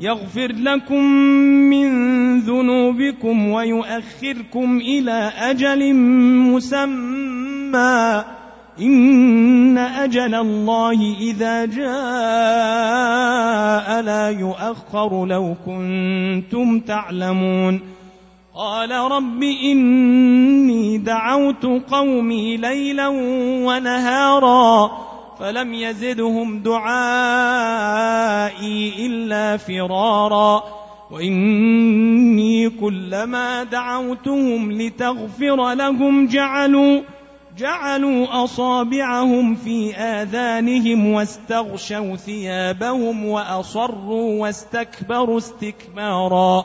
يغفر لكم من ذنوبكم ويؤخركم إلى أجل مسمى. إن أجل الله إذا جاء لا يؤخر لو كنتم تعلمون. قال رب إني دعوت قومي ليلا ونهارا فلم يزدهم دعائي فرارا. وإني كلما دعوتهم لتغفر لهم جعلوا جعلوا أصابعهم في آذانهم واستغشوا ثيابهم وأصروا واستكبروا استكبارا.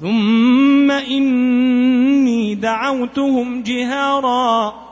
ثم إني دعوتهم جهارا.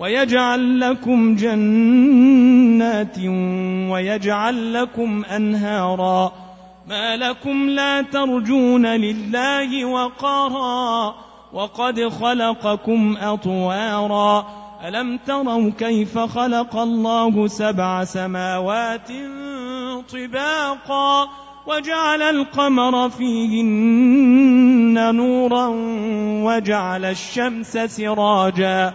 ويجعل لكم جنات ويجعل لكم أنهارا. ما لكم لا ترجون لله وقارا. وقد خلقكم أطوارا. ألم تروا كيف خلق الله سبع سماوات طباقا؟ وجعل القمر فيهن نورا. وجعل الشمس سراجا.